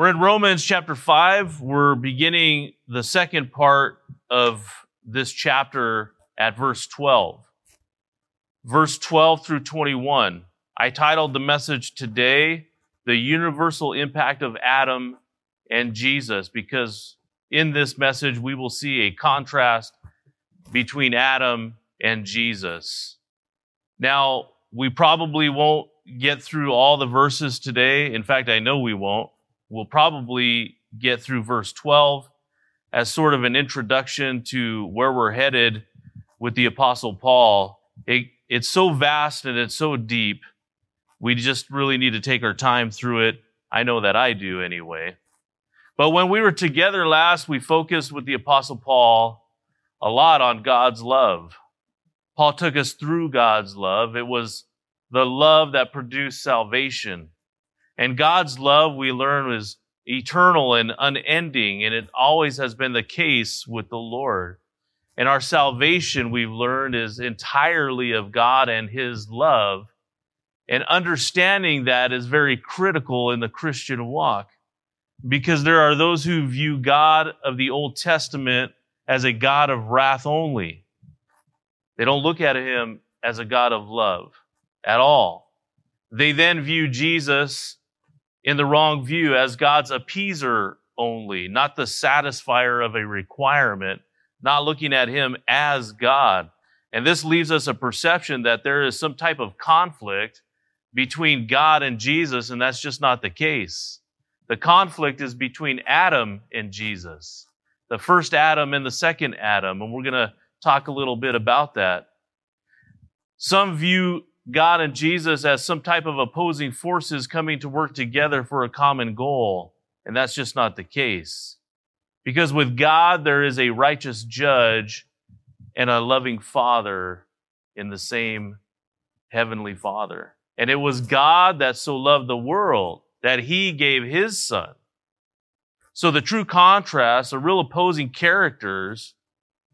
We're in Romans chapter 5. We're beginning the second part of this chapter at verse 12. Verse 12 through 21. I titled the message today, The Universal Impact of Adam and Jesus, because in this message we will see a contrast between Adam and Jesus. Now, we probably won't get through all the verses today. In fact, I know we won't we'll probably get through verse 12 as sort of an introduction to where we're headed with the Apostle Paul. It, it's so vast and it's so deep. We just really need to take our time through it. I know that I do anyway. But when we were together last, we focused with the Apostle Paul a lot on God's love. Paul took us through God's love. It was the love that produced salvation. And God's love, we learn, is eternal and unending, and it always has been the case with the Lord. And our salvation, we've learned, is entirely of God and His love. And understanding that is very critical in the Christian walk because there are those who view God of the Old Testament as a God of wrath only. They don't look at Him as a God of love at all. They then view Jesus in the wrong view as God's appeaser only, not the satisfier of a requirement, not looking at Him as God. And this leaves us a perception that there is some type of conflict between God and Jesus, and that's just not the case. The conflict is between Adam and Jesus, the first Adam and the second Adam, and we're going to talk a little bit about that. Some view God and Jesus as some type of opposing forces coming to work together for a common goal. And that's just not the case. Because with God, there is a righteous judge and a loving father in the same heavenly father. And it was God that so loved the world that he gave his son. So the true contrast, the real opposing characters,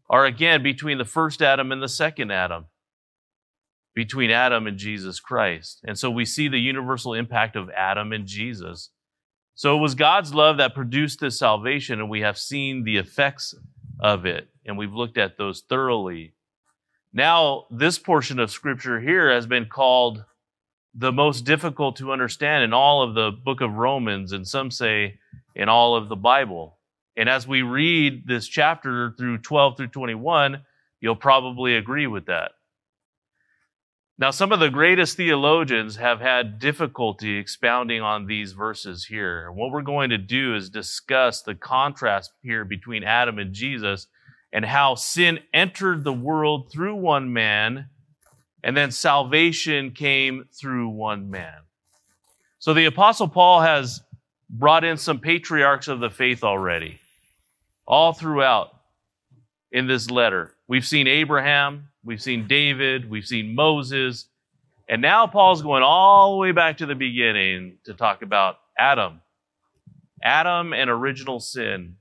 are again between the first Adam and the second Adam between Adam and Jesus Christ. And so we see the universal impact of Adam and Jesus. So it was God's love that produced this salvation, and we have seen the effects of it, and we've looked at those thoroughly. Now, this portion of scripture here has been called the most difficult to understand in all of the book of Romans, and some say in all of the Bible. And as we read this chapter through 12 through 21, you'll probably agree with that. Now, some of the greatest theologians have had difficulty expounding on these verses here. What we're going to do is discuss the contrast here between Adam and Jesus and how sin entered the world through one man and then salvation came through one man. So the Apostle Paul has brought in some patriarchs of the faith already, all throughout in this letter. We've seen Abraham, we've seen David, we've seen Moses, and now Paul's going all the way back to the beginning to talk about Adam. Adam and original sin.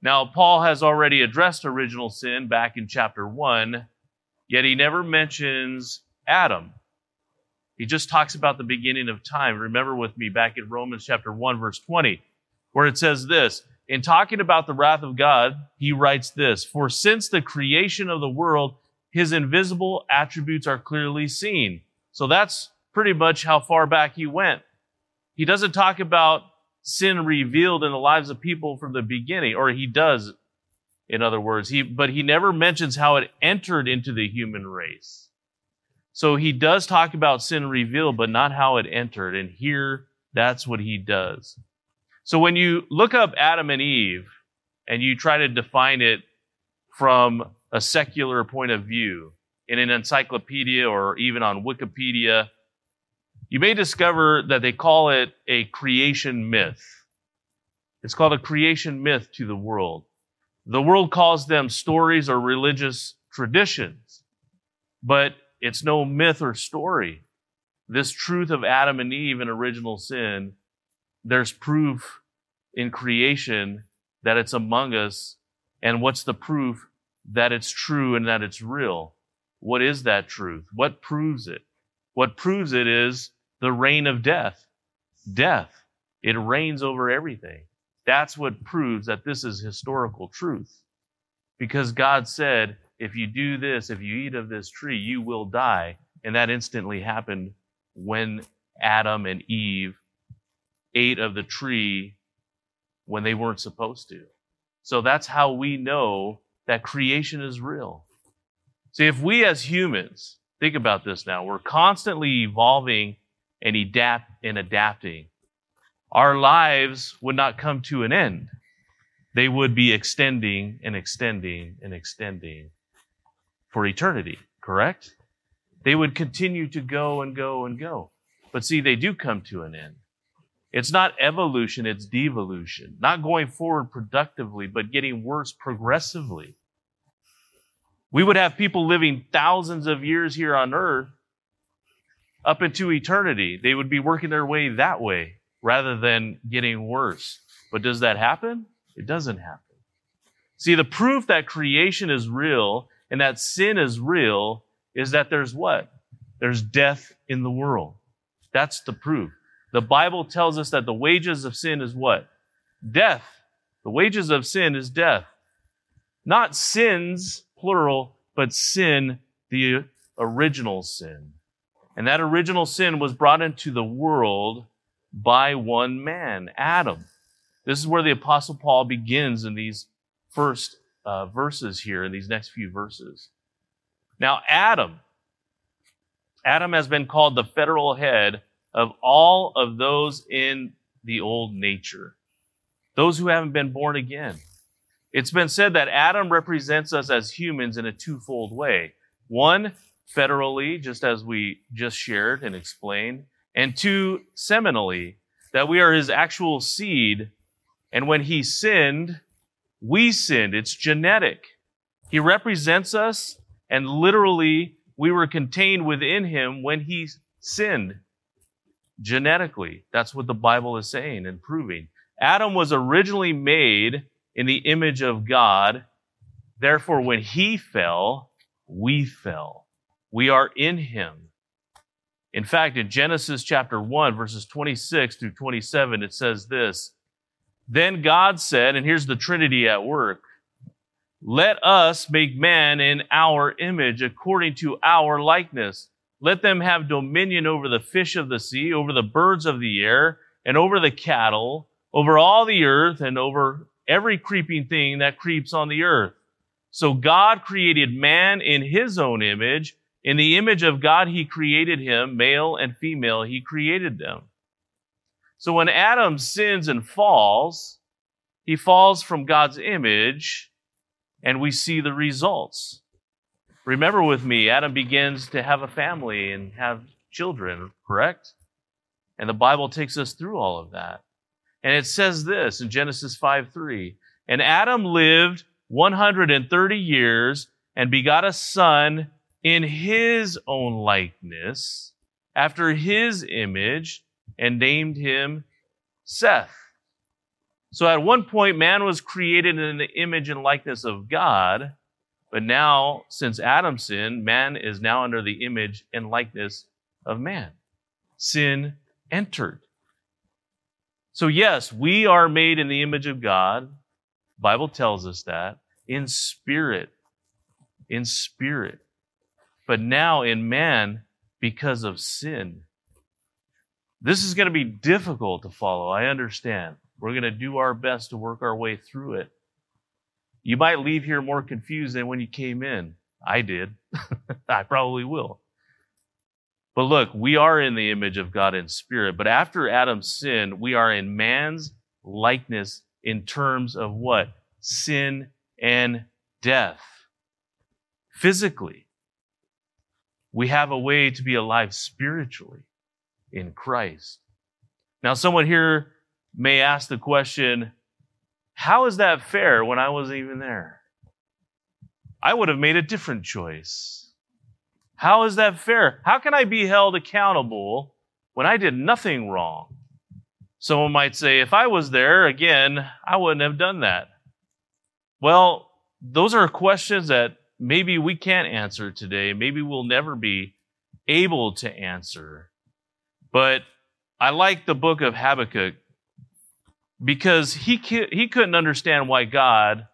Now, Paul has already addressed original sin back in chapter 1, yet he never mentions Adam. He just talks about the beginning of time. Remember with me back in Romans chapter 1, verse 20, where it says this in talking about the wrath of God, he writes this For since the creation of the world, his invisible attributes are clearly seen. So that's pretty much how far back he went. He doesn't talk about sin revealed in the lives of people from the beginning, or he does, in other words, he, but he never mentions how it entered into the human race. So he does talk about sin revealed, but not how it entered. And here, that's what he does. So when you look up Adam and Eve and you try to define it from a secular point of view in an encyclopedia or even on Wikipedia, you may discover that they call it a creation myth. It's called a creation myth to the world. The world calls them stories or religious traditions, but it's no myth or story. This truth of Adam and Eve and original sin there's proof in creation that it's among us. And what's the proof that it's true and that it's real? What is that truth? What proves it? What proves it is the reign of death. Death. It reigns over everything. That's what proves that this is historical truth. Because God said, if you do this, if you eat of this tree, you will die. And that instantly happened when Adam and Eve ate of the tree when they weren't supposed to. So that's how we know that creation is real. See, if we as humans, think about this now, we're constantly evolving and adapt and adapting. Our lives would not come to an end. They would be extending and extending and extending for eternity, correct? They would continue to go and go and go. But see, they do come to an end. It's not evolution, it's devolution. Not going forward productively, but getting worse progressively. We would have people living thousands of years here on earth up into eternity. They would be working their way that way rather than getting worse. But does that happen? It doesn't happen. See, the proof that creation is real and that sin is real is that there's what? There's death in the world. That's the proof. The Bible tells us that the wages of sin is what? Death. The wages of sin is death. Not sins, plural, but sin, the original sin. And that original sin was brought into the world by one man, Adam. This is where the Apostle Paul begins in these first uh, verses here, in these next few verses. Now, Adam, Adam has been called the federal head of all of those in the old nature, those who haven't been born again. It's been said that Adam represents us as humans in a twofold way. One, federally, just as we just shared and explained, and two, seminally, that we are his actual seed. And when he sinned, we sinned. It's genetic. He represents us, and literally, we were contained within him when he sinned genetically. That's what the Bible is saying and proving. Adam was originally made in the image of God. Therefore, when he fell, we fell. We are in him. In fact, in Genesis chapter 1, verses 26 through 27, it says this Then God said, and here's the Trinity at work let us make man in our image according to our likeness let them have dominion over the fish of the sea, over the birds of the air, and over the cattle, over all the earth, and over every creeping thing that creeps on the earth. So God created man in his own image. In the image of God, he created him, male and female, he created them. So when Adam sins and falls, he falls from God's image, and we see the results. Remember with me, Adam begins to have a family and have children, correct? And the Bible takes us through all of that. And it says this in Genesis 5 3. And Adam lived 130 years and begot a son in his own likeness, after his image, and named him Seth. So at one point, man was created in the image and likeness of God. But now, since Adam sinned, man is now under the image and likeness of man. Sin entered. So yes, we are made in the image of God. Bible tells us that in spirit. In spirit. But now in man because of sin. This is going to be difficult to follow. I understand. We're going to do our best to work our way through it. You might leave here more confused than when you came in. I did. I probably will. But look, we are in the image of God in spirit. But after Adam's sin, we are in man's likeness in terms of what? Sin and death. Physically, we have a way to be alive spiritually in Christ. Now, someone here may ask the question how is that fair when I wasn't even there? I would have made a different choice. How is that fair? How can I be held accountable when I did nothing wrong? Someone might say, if I was there, again, I wouldn't have done that. Well, those are questions that maybe we can't answer today. Maybe we'll never be able to answer. But I like the book of Habakkuk because he, he couldn't understand why God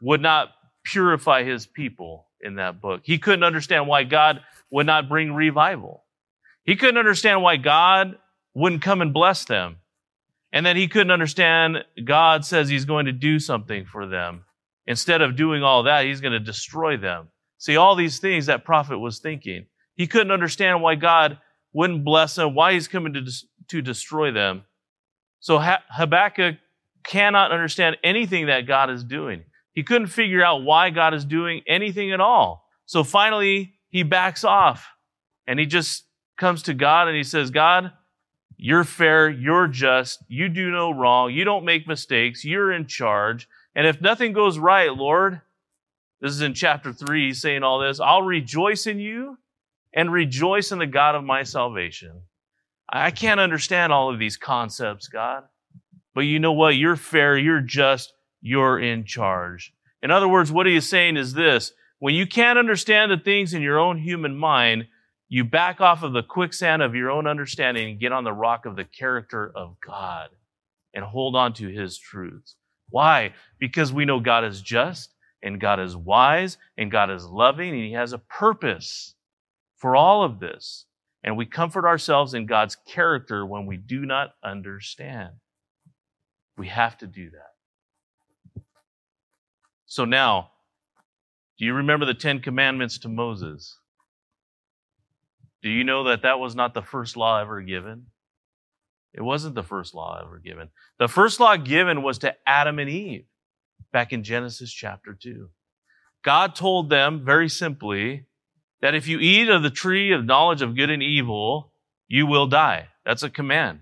would not purify his people in that book. He couldn't understand why God would not bring revival. He couldn't understand why God wouldn't come and bless them. And then he couldn't understand God says he's going to do something for them. Instead of doing all that, he's going to destroy them. See, all these things that prophet was thinking. He couldn't understand why God wouldn't bless them, why he's coming to, to destroy them. So Habakkuk cannot understand anything that God is doing. He couldn't figure out why God is doing anything at all. So finally, he backs off and he just comes to God and he says, God, you're fair, you're just, you do no wrong, you don't make mistakes, you're in charge. And if nothing goes right, Lord, this is in chapter 3, he's saying all this, I'll rejoice in you and rejoice in the God of my salvation. I can't understand all of these concepts, God. But you know what? You're fair, you're just, you're in charge. In other words, what he is saying is this when you can't understand the things in your own human mind, you back off of the quicksand of your own understanding and get on the rock of the character of God and hold on to his truths. Why? Because we know God is just and God is wise and God is loving and he has a purpose for all of this. And we comfort ourselves in God's character when we do not understand. We have to do that. So now, do you remember the Ten Commandments to Moses? Do you know that that was not the first law ever given? It wasn't the first law ever given. The first law given was to Adam and Eve back in Genesis chapter 2. God told them very simply that if you eat of the tree of knowledge of good and evil, you will die. That's a command.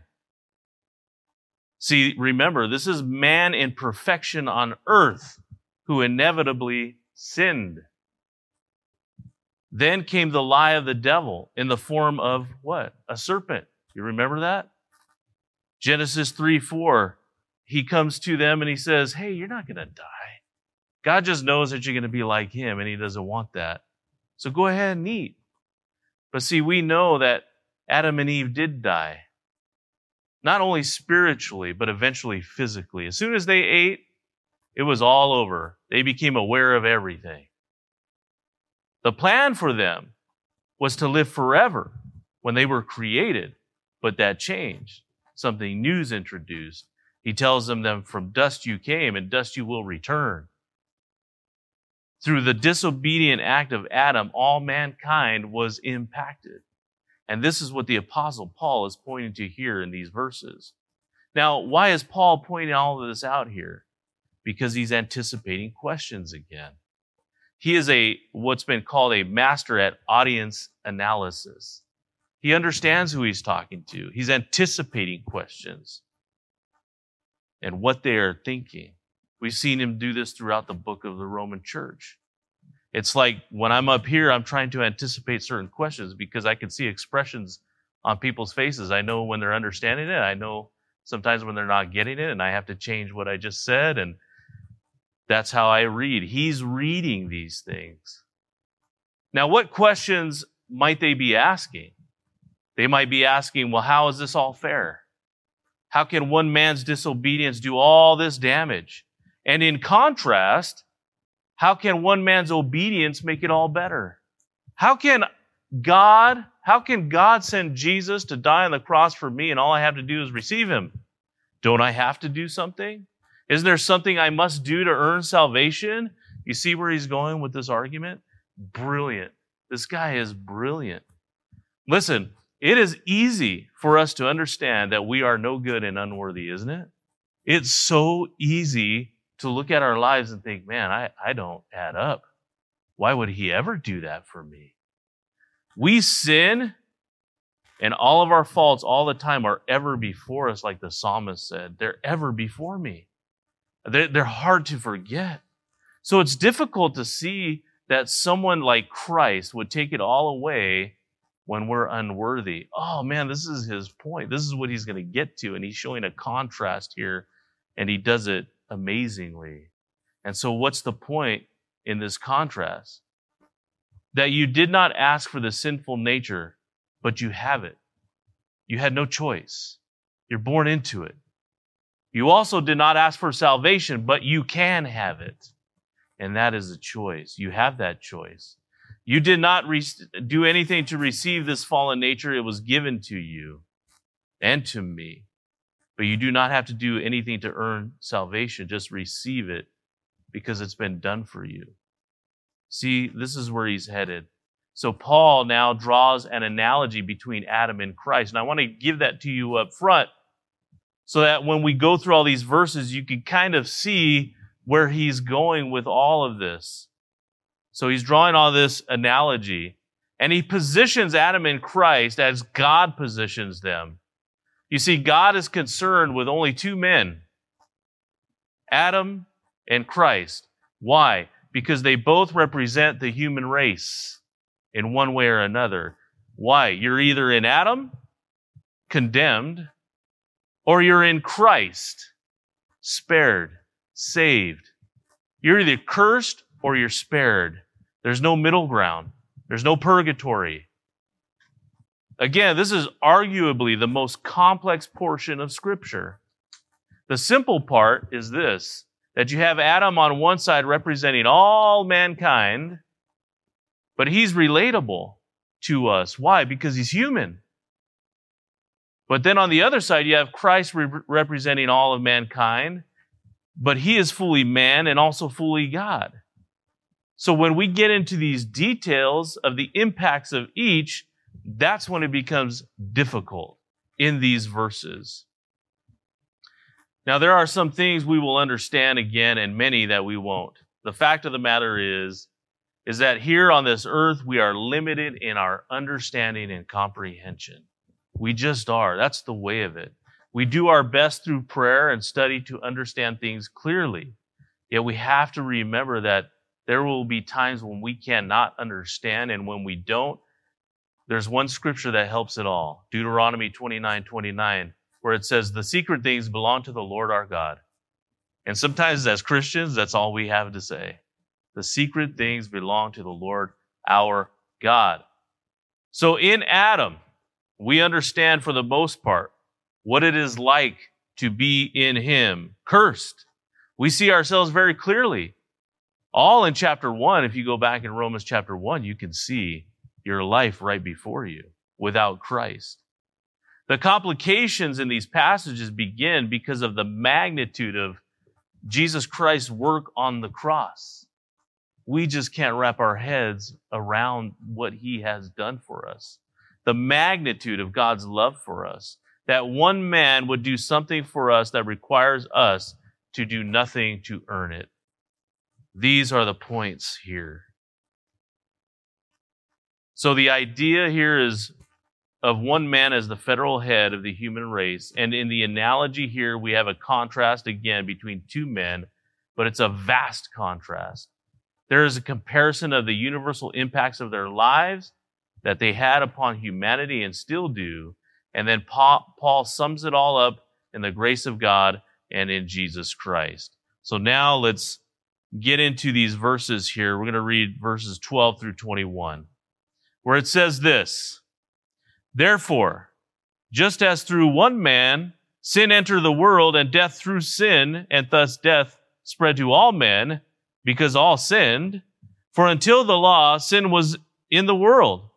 See, remember, this is man in perfection on earth who inevitably sinned. Then came the lie of the devil in the form of what? A serpent. You remember that? Genesis 3 4. He comes to them and he says, Hey, you're not going to die. God just knows that you're going to be like him and he doesn't want that. So go ahead and eat. But see, we know that Adam and Eve did die. Not only spiritually, but eventually physically. As soon as they ate, it was all over. They became aware of everything. The plan for them was to live forever when they were created, but that changed. Something new is introduced. He tells them that from dust you came and dust you will return. Through the disobedient act of Adam, all mankind was impacted. And this is what the apostle Paul is pointing to here in these verses. Now, why is Paul pointing all of this out here? Because he's anticipating questions again. He is a what's been called a master at audience analysis. He understands who he's talking to. He's anticipating questions and what they are thinking. We've seen him do this throughout the book of the Roman church. It's like when I'm up here, I'm trying to anticipate certain questions because I can see expressions on people's faces. I know when they're understanding it. I know sometimes when they're not getting it, and I have to change what I just said. And that's how I read. He's reading these things. Now, what questions might they be asking? They might be asking, well, how is this all fair? How can one man's disobedience do all this damage? And in contrast, how can one man's obedience make it all better? How can God, how can God send Jesus to die on the cross for me and all I have to do is receive him? Don't I have to do something? Isn't there something I must do to earn salvation? You see where he's going with this argument? Brilliant. This guy is brilliant. Listen, it is easy for us to understand that we are no good and unworthy, isn't it? It's so easy to look at our lives and think, man, I, I don't add up. Why would he ever do that for me? We sin, and all of our faults all the time are ever before us, like the psalmist said. They're ever before me. They're, they're hard to forget. So it's difficult to see that someone like Christ would take it all away when we're unworthy. Oh man, this is his point. This is what he's going to get to. And he's showing a contrast here, and he does it amazingly. And so, what's the point in this contrast? That you did not ask for the sinful nature, but you have it. You had no choice. You're born into it. You also did not ask for salvation, but you can have it. And that is a choice. You have that choice. You did not re- do anything to receive this fallen nature. It was given to you and to me. But you do not have to do anything to earn salvation. Just receive it because it's been done for you. See, this is where he's headed. So Paul now draws an analogy between Adam and Christ. And I want to give that to you up front so that when we go through all these verses, you can kind of see where he's going with all of this. So he's drawing all this analogy and he positions Adam and Christ as God positions them. You see, God is concerned with only two men, Adam and Christ. Why? Because they both represent the human race in one way or another. Why? You're either in Adam, condemned, or you're in Christ, spared, saved. You're either cursed or you're spared. There's no middle ground. There's no purgatory. Again, this is arguably the most complex portion of Scripture. The simple part is this that you have Adam on one side representing all mankind, but he's relatable to us. Why? Because he's human. But then on the other side, you have Christ re- representing all of mankind, but he is fully man and also fully God. So when we get into these details of the impacts of each, that's when it becomes difficult in these verses. Now, there are some things we will understand again and many that we won't. The fact of the matter is, is that here on this earth, we are limited in our understanding and comprehension. We just are. That's the way of it. We do our best through prayer and study to understand things clearly. Yet we have to remember that there will be times when we cannot understand, and when we don't, there's one scripture that helps it all Deuteronomy 29 29, where it says, The secret things belong to the Lord our God. And sometimes as Christians, that's all we have to say. The secret things belong to the Lord our God. So in Adam, we understand for the most part what it is like to be in Him, cursed. We see ourselves very clearly. All in chapter one, if you go back in Romans chapter one, you can see your life right before you without Christ. The complications in these passages begin because of the magnitude of Jesus Christ's work on the cross. We just can't wrap our heads around what he has done for us the magnitude of God's love for us. That one man would do something for us that requires us to do nothing to earn it. These are the points here. So the idea here is of one man as the federal head of the human race. And in the analogy here, we have a contrast again between two men, but it's a vast contrast. There is a comparison of the universal impacts of their lives that they had upon humanity and still do. And then Paul sums it all up in the grace of God and in Jesus Christ. So now let's get into these verses here. We're going to read verses 12 through 21, where it says this Therefore, just as through one man sin entered the world, and death through sin, and thus death spread to all men, because all sinned, for until the law, sin was in the world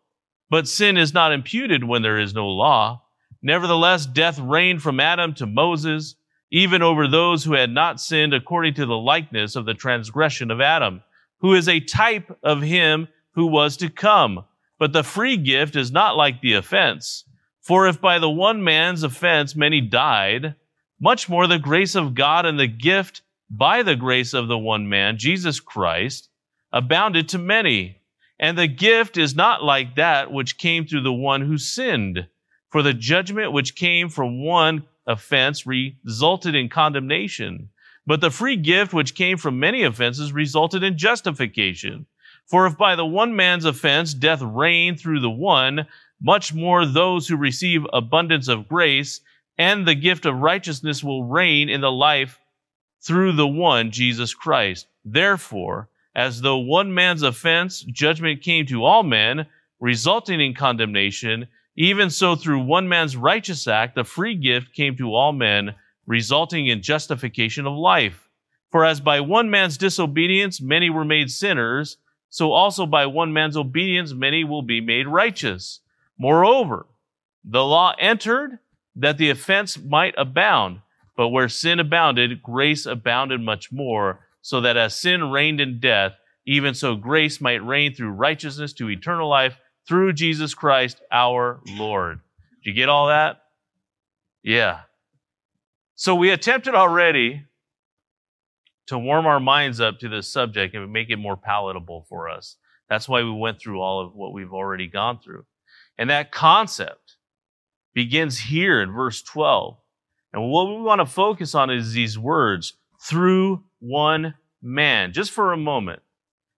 but sin is not imputed when there is no law. Nevertheless, death reigned from Adam to Moses, even over those who had not sinned according to the likeness of the transgression of Adam, who is a type of him who was to come. But the free gift is not like the offense. For if by the one man's offense many died, much more the grace of God and the gift by the grace of the one man, Jesus Christ, abounded to many. And the gift is not like that which came through the one who sinned. For the judgment which came from one offense resulted in condemnation. But the free gift which came from many offenses resulted in justification. For if by the one man's offense death reigned through the one, much more those who receive abundance of grace and the gift of righteousness will reign in the life through the one, Jesus Christ. Therefore, as though one man's offense, judgment came to all men, resulting in condemnation, even so through one man's righteous act, the free gift came to all men, resulting in justification of life. For as by one man's disobedience many were made sinners, so also by one man's obedience many will be made righteous. Moreover, the law entered that the offense might abound, but where sin abounded, grace abounded much more, so that as sin reigned in death, even so grace might reign through righteousness to eternal life through Jesus Christ our Lord. Did you get all that? Yeah. So we attempted already to warm our minds up to this subject and make it more palatable for us. That's why we went through all of what we've already gone through. And that concept begins here in verse 12. And what we want to focus on is these words, through one man, just for a moment.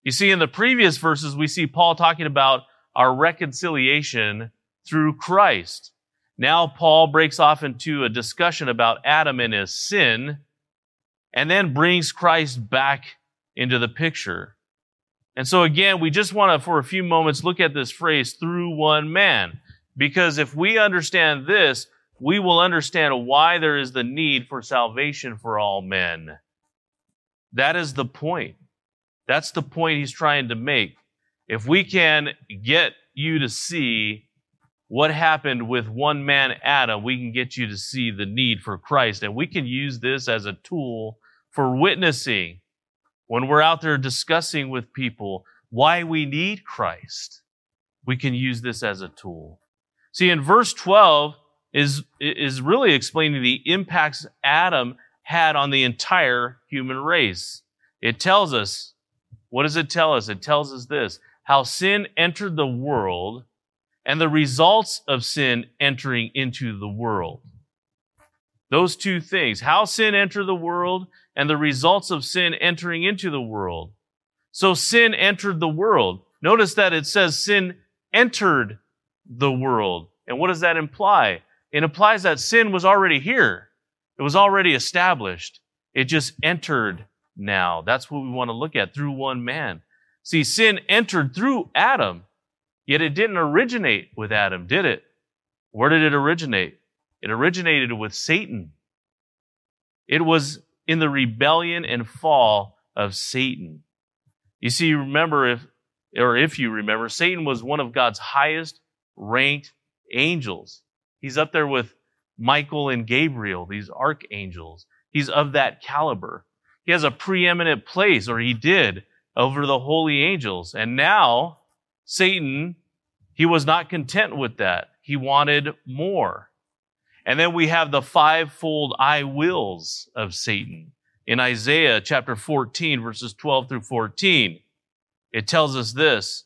You see, in the previous verses, we see Paul talking about our reconciliation through Christ. Now, Paul breaks off into a discussion about Adam and his sin, and then brings Christ back into the picture. And so, again, we just want to, for a few moments, look at this phrase, through one man. Because if we understand this, we will understand why there is the need for salvation for all men. That is the point. That's the point he's trying to make. If we can get you to see what happened with one man Adam, we can get you to see the need for Christ. And we can use this as a tool for witnessing when we're out there discussing with people why we need Christ. We can use this as a tool. See, in verse 12 is, is really explaining the impacts Adam had on the entire human race. It tells us, what does it tell us? It tells us this how sin entered the world and the results of sin entering into the world. Those two things, how sin entered the world and the results of sin entering into the world. So sin entered the world. Notice that it says sin entered the world. And what does that imply? It implies that sin was already here. It was already established. It just entered now. That's what we want to look at through one man. See, sin entered through Adam, yet it didn't originate with Adam, did it? Where did it originate? It originated with Satan. It was in the rebellion and fall of Satan. You see, remember if, or if you remember, Satan was one of God's highest ranked angels. He's up there with Michael and Gabriel, these archangels. He's of that caliber. He has a preeminent place, or he did, over the holy angels. And now, Satan, he was not content with that. He wanted more. And then we have the fivefold I wills of Satan. In Isaiah chapter 14, verses 12 through 14, it tells us this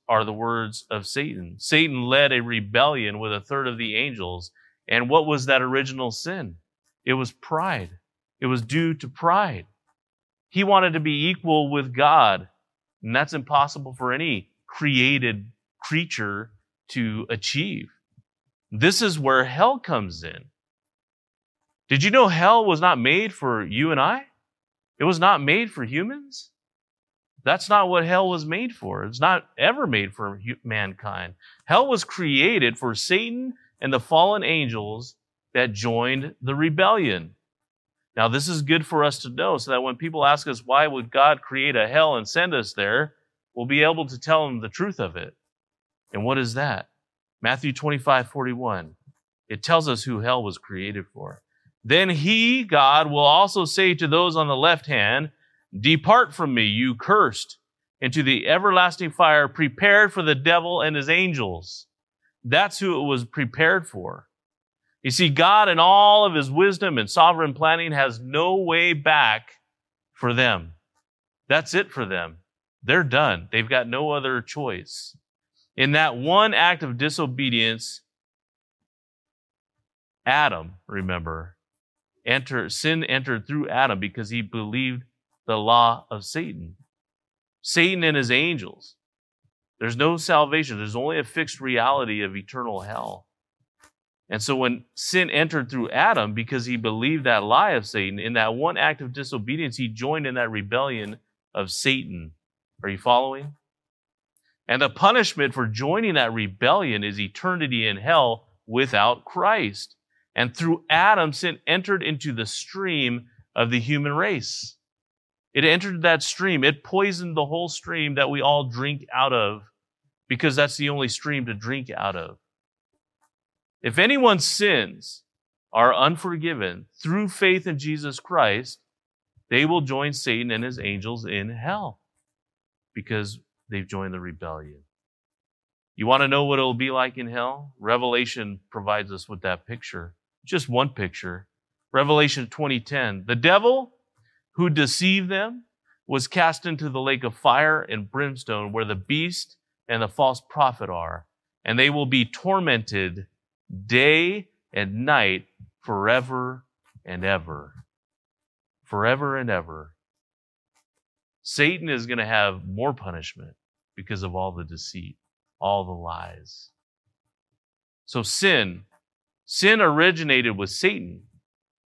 are the words of Satan. Satan led a rebellion with a third of the angels. And what was that original sin? It was pride. It was due to pride. He wanted to be equal with God. And that's impossible for any created creature to achieve. This is where hell comes in. Did you know hell was not made for you and I? It was not made for humans. That's not what hell was made for. It's not ever made for mankind. Hell was created for Satan and the fallen angels that joined the rebellion. Now, this is good for us to know so that when people ask us, why would God create a hell and send us there, we'll be able to tell them the truth of it. And what is that? Matthew 25, 41. It tells us who hell was created for. Then he, God, will also say to those on the left hand, Depart from me, you cursed, into the everlasting fire prepared for the devil and his angels. That's who it was prepared for. You see, God, in all of his wisdom and sovereign planning, has no way back for them. That's it for them. They're done. They've got no other choice. In that one act of disobedience, Adam, remember, enter, sin entered through Adam because he believed the law of Satan. Satan and his angels. There's no salvation. There's only a fixed reality of eternal hell. And so when sin entered through Adam, because he believed that lie of Satan, in that one act of disobedience, he joined in that rebellion of Satan. Are you following? And the punishment for joining that rebellion is eternity in hell without Christ. And through Adam, sin entered into the stream of the human race. It entered that stream. It poisoned the whole stream that we all drink out of because that's the only stream to drink out of. If anyone's sins are unforgiven through faith in Jesus Christ, they will join Satan and his angels in hell because they've joined the rebellion. You want to know what it'll be like in hell? Revelation provides us with that picture. Just one picture. Revelation 20:10. The devil who deceived them was cast into the lake of fire and brimstone where the beast and the false prophet are, and they will be tormented day and night forever and ever. Forever and ever. Satan is going to have more punishment because of all the deceit, all the lies. So sin, sin originated with Satan,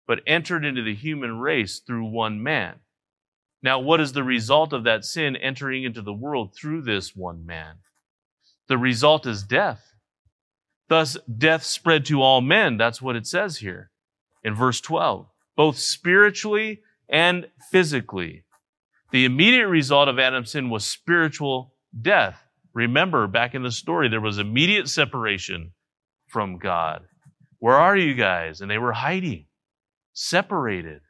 but entered into the human race through one man. Now, what is the result of that sin entering into the world through this one man? The result is death. Thus, death spread to all men. That's what it says here in verse 12, both spiritually and physically. The immediate result of Adam's sin was spiritual death. Remember, back in the story, there was immediate separation from God. Where are you guys? And they were hiding, separated.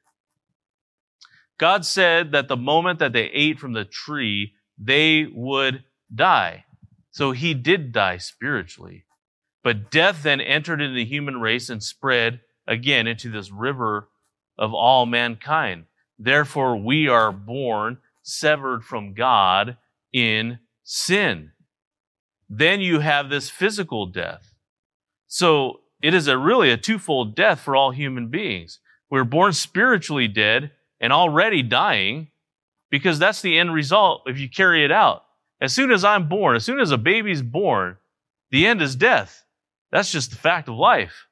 God said that the moment that they ate from the tree, they would die. So he did die spiritually. But death then entered into the human race and spread again into this river of all mankind. Therefore, we are born severed from God in sin. Then you have this physical death. So it is a really a twofold death for all human beings. We're born spiritually dead and already dying because that's the end result if you carry it out. As soon as I'm born, as soon as a baby's born, the end is death. That's just the fact of life.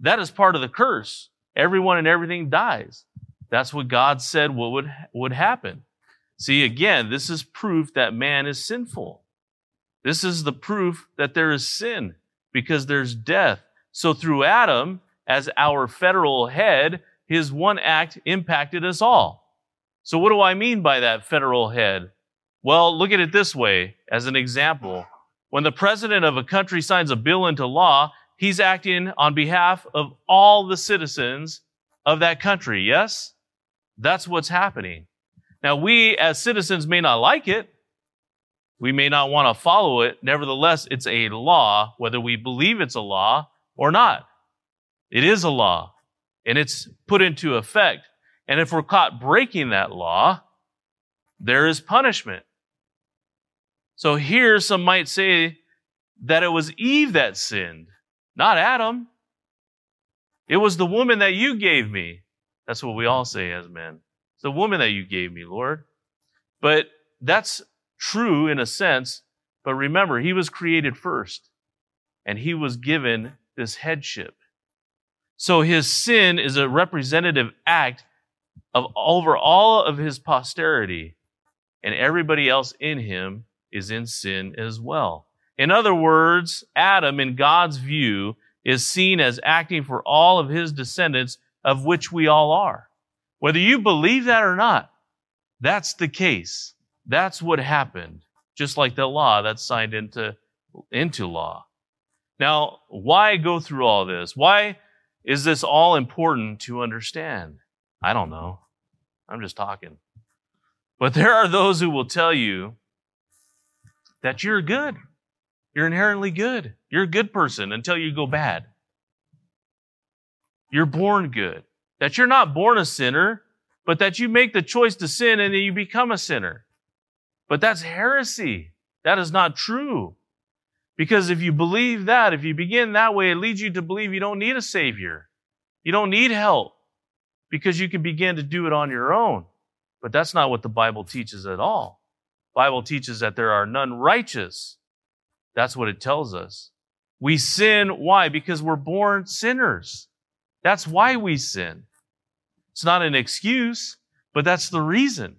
That is part of the curse. Everyone and everything dies. That's what God said what would, would happen. See, again, this is proof that man is sinful. This is the proof that there is sin because there's death. So through Adam, as our federal head, his one act impacted us all. So what do I mean by that federal head? Well, look at it this way as an example. When the president of a country signs a bill into law, he's acting on behalf of all the citizens of that country. Yes? That's what's happening. Now, we as citizens may not like it. We may not want to follow it. Nevertheless, it's a law, whether we believe it's a law or not. It is a law, and it's put into effect. And if we're caught breaking that law, there is punishment. So here some might say that it was Eve that sinned, not Adam. It was the woman that you gave me. That's what we all say as men. It's the woman that you gave me, Lord. But that's true in a sense. But remember, he was created first and he was given this headship. So his sin is a representative act of over all of his posterity and everybody else in him is in sin as well. In other words, Adam, in God's view, is seen as acting for all of his descendants, of which we all are. Whether you believe that or not, that's the case. That's what happened, just like the law that's signed into, into law. Now, why go through all this? Why is this all important to understand? I don't know. I'm just talking. But there are those who will tell you that you're good. You're inherently good. You're a good person until you go bad. You're born good. That you're not born a sinner, but that you make the choice to sin and then you become a sinner. But that's heresy. That is not true. Because if you believe that, if you begin that way, it leads you to believe you don't need a savior. You don't need help. because you can begin to do it on your own. But that's not what the Bible teaches at all. Bible teaches that there are none righteous. That's what it tells us. We sin. Why? Because we're born sinners. That's why we sin. It's not an excuse, but that's the reason.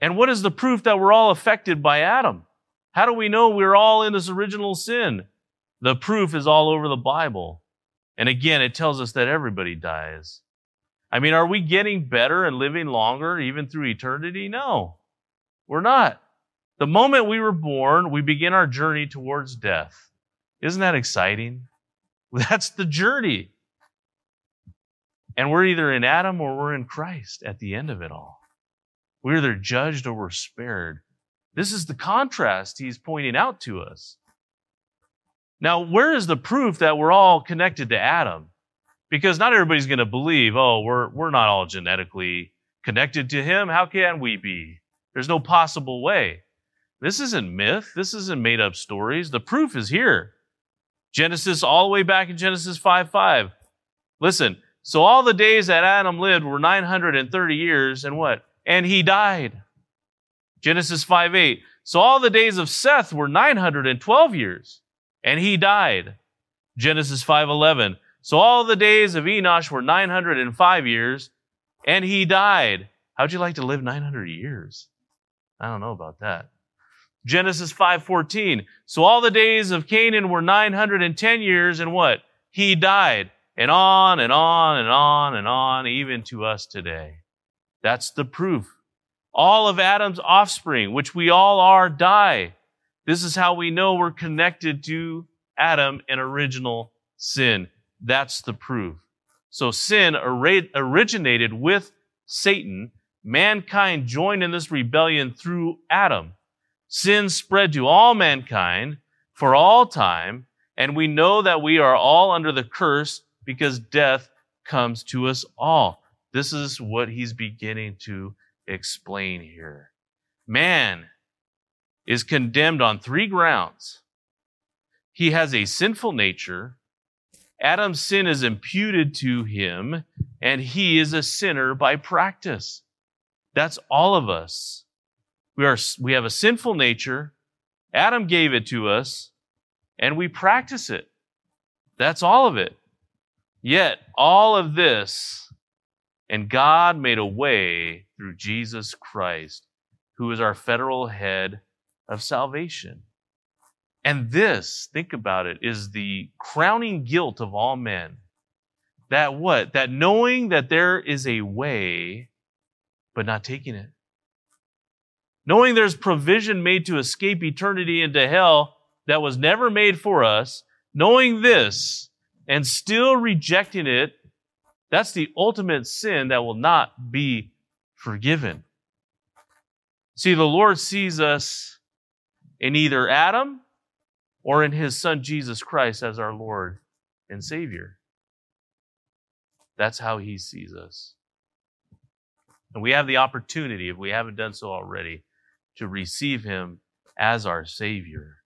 And what is the proof that we're all affected by Adam? How do we know we're all in this original sin? The proof is all over the Bible. And again, it tells us that everybody dies. I mean, are we getting better and living longer even through eternity? No, we're not. The moment we were born, we begin our journey towards death. Isn't that exciting? That's the journey. And we're either in Adam or we're in Christ at the end of it all. We're either judged or we're spared. This is the contrast he's pointing out to us. Now, where is the proof that we're all connected to Adam? Because not everybody's going to believe, oh, we're, we're not all genetically connected to him. How can we be? There's no possible way. This isn't myth. This isn't made up stories. The proof is here. Genesis, all the way back in Genesis 5 5. Listen, so all the days that Adam lived were 930 years, and what? And he died. Genesis 5 8. So all the days of Seth were 912 years, and he died. Genesis 5 11. So all the days of Enosh were 905 years, and he died. How'd you like to live 900 years? I don't know about that. Genesis 5:14. So all the days of Cainan were 910 years and what? He died. And on and on and on and on even to us today. That's the proof. All of Adam's offspring, which we all are, die. This is how we know we're connected to Adam and original sin. That's the proof. So sin originated with Satan. Mankind joined in this rebellion through Adam. Sin spread to all mankind for all time, and we know that we are all under the curse because death comes to us all. This is what he's beginning to explain here. Man is condemned on three grounds. He has a sinful nature. Adam's sin is imputed to him, and he is a sinner by practice. That's all of us. We, are, we have a sinful nature. Adam gave it to us, and we practice it. That's all of it. Yet, all of this, and God made a way through Jesus Christ, who is our federal head of salvation. And this, think about it, is the crowning guilt of all men. That what? That knowing that there is a way, but not taking it knowing there's provision made to escape eternity into hell that was never made for us, knowing this and still rejecting it, that's the ultimate sin that will not be forgiven. See, the Lord sees us in either Adam or in his son Jesus Christ as our Lord and Savior. That's how he sees us. And we have the opportunity, if we haven't done so already, to receive him as our savior.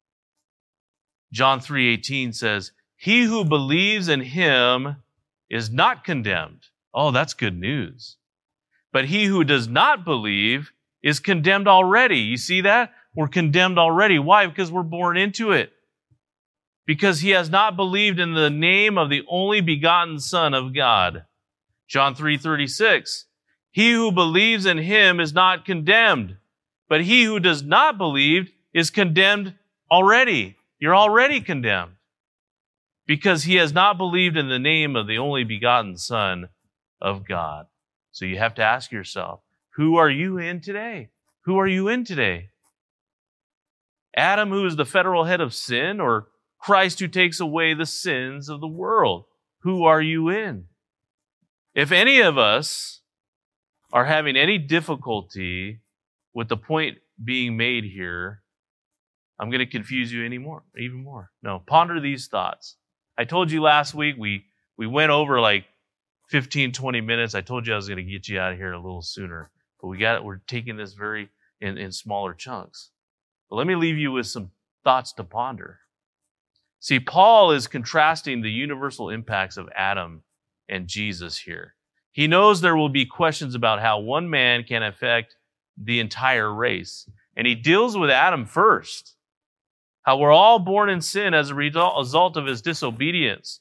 John 3:18 says, "He who believes in him is not condemned." Oh, that's good news. But he who does not believe is condemned already. You see that? We're condemned already. Why? Because we're born into it. Because he has not believed in the name of the only begotten Son of God. John 3:36. He who believes in him is not condemned, but he who does not believe is condemned already. You're already condemned because he has not believed in the name of the only begotten Son of God. So you have to ask yourself, who are you in today? Who are you in today? Adam, who is the federal head of sin, or Christ who takes away the sins of the world? Who are you in? If any of us are having any difficulty with the point being made here, I'm going to confuse you anymore, even more. No, ponder these thoughts. I told you last week we we went over like 15, 20 minutes. I told you I was going to get you out of here a little sooner, but we got we're taking this very in, in smaller chunks. But let me leave you with some thoughts to ponder. See, Paul is contrasting the universal impacts of Adam and Jesus here. He knows there will be questions about how one man can affect the entire race. And he deals with Adam first. How we're all born in sin as a result of his disobedience.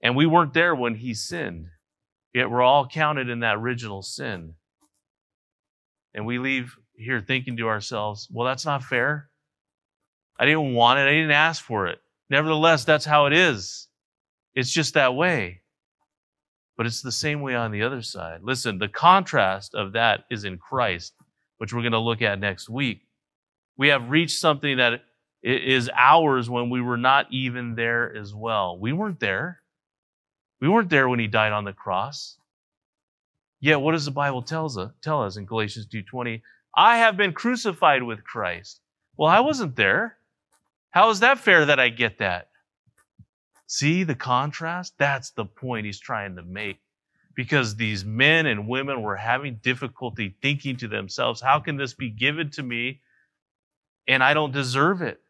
And we weren't there when he sinned. Yet we're all counted in that original sin. And we leave here thinking to ourselves, well, that's not fair. I didn't want it. I didn't ask for it. Nevertheless, that's how it is. It's just that way. But it's the same way on the other side. Listen, the contrast of that is in Christ, which we're going to look at next week. We have reached something that is ours when we were not even there as well. We weren't there. We weren't there when he died on the cross. Yet what does the Bible tells us, tell us in Galatians 2:20? I have been crucified with Christ. Well, I wasn't there. How is that fair that I get that? See the contrast? That's the point he's trying to make. Because these men and women were having difficulty thinking to themselves, how can this be given to me and I don't deserve it?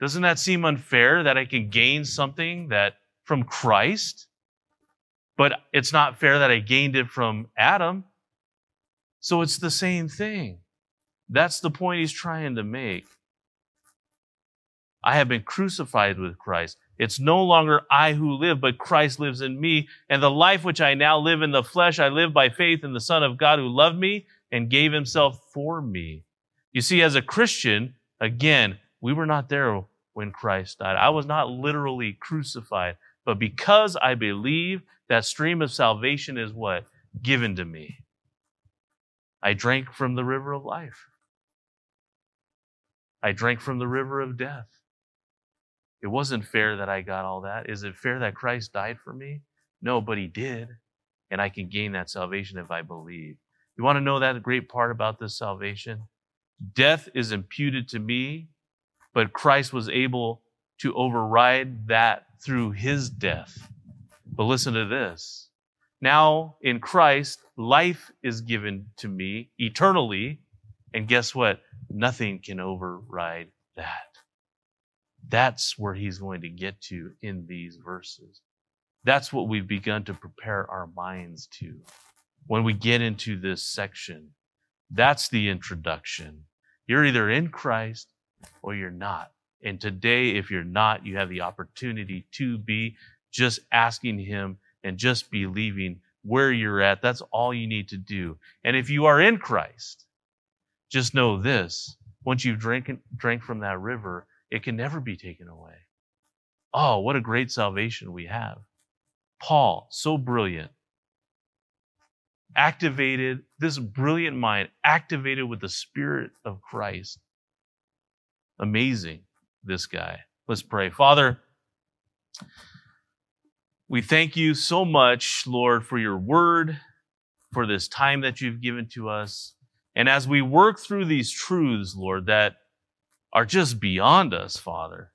Doesn't that seem unfair that I can gain something that from Christ, but it's not fair that I gained it from Adam? So it's the same thing. That's the point he's trying to make. I have been crucified with Christ. It's no longer I who live, but Christ lives in me. And the life which I now live in the flesh, I live by faith in the Son of God who loved me and gave himself for me. You see, as a Christian, again, we were not there when Christ died. I was not literally crucified, but because I believe that stream of salvation is what? Given to me. I drank from the river of life. I drank from the river of death. It wasn't fair that I got all that. Is it fair that Christ died for me? No, but he did. And I can gain that salvation if I believe. You want to know that great part about this salvation? Death is imputed to me, but Christ was able to override that through his death. But listen to this. Now in Christ, life is given to me eternally. And guess what? Nothing can override that. That's where he's going to get to in these verses. That's what we've begun to prepare our minds to when we get into this section. That's the introduction. You're either in Christ or you're not. And today, if you're not, you have the opportunity to be just asking Him and just believing where you're at. That's all you need to do. And if you are in Christ, just know this once you've drank, drank from that river, it can never be taken away. Oh, what a great salvation we have. Paul, so brilliant, activated, this brilliant mind, activated with the Spirit of Christ. Amazing, this guy. Let's pray. Father, we thank you so much, Lord, for your word, for this time that you've given to us. And as we work through these truths, Lord, that are just beyond us, Father.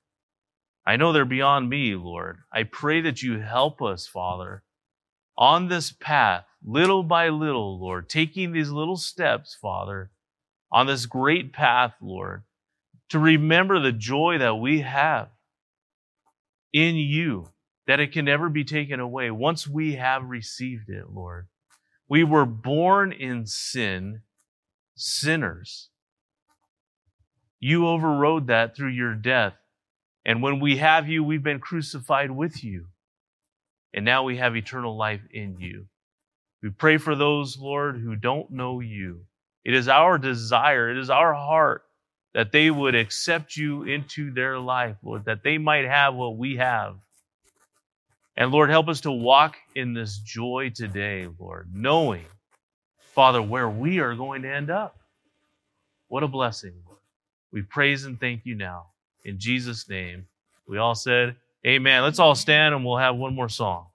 I know they're beyond me, Lord. I pray that you help us, Father, on this path, little by little, Lord, taking these little steps, Father, on this great path, Lord, to remember the joy that we have in you, that it can never be taken away once we have received it, Lord. We were born in sin, sinners. You overrode that through your death. And when we have you, we've been crucified with you. And now we have eternal life in you. We pray for those, Lord, who don't know you. It is our desire, it is our heart that they would accept you into their life, Lord, that they might have what we have. And Lord, help us to walk in this joy today, Lord, knowing, Father, where we are going to end up. What a blessing, Lord. We praise and thank you now. In Jesus' name, we all said, Amen. Let's all stand and we'll have one more song.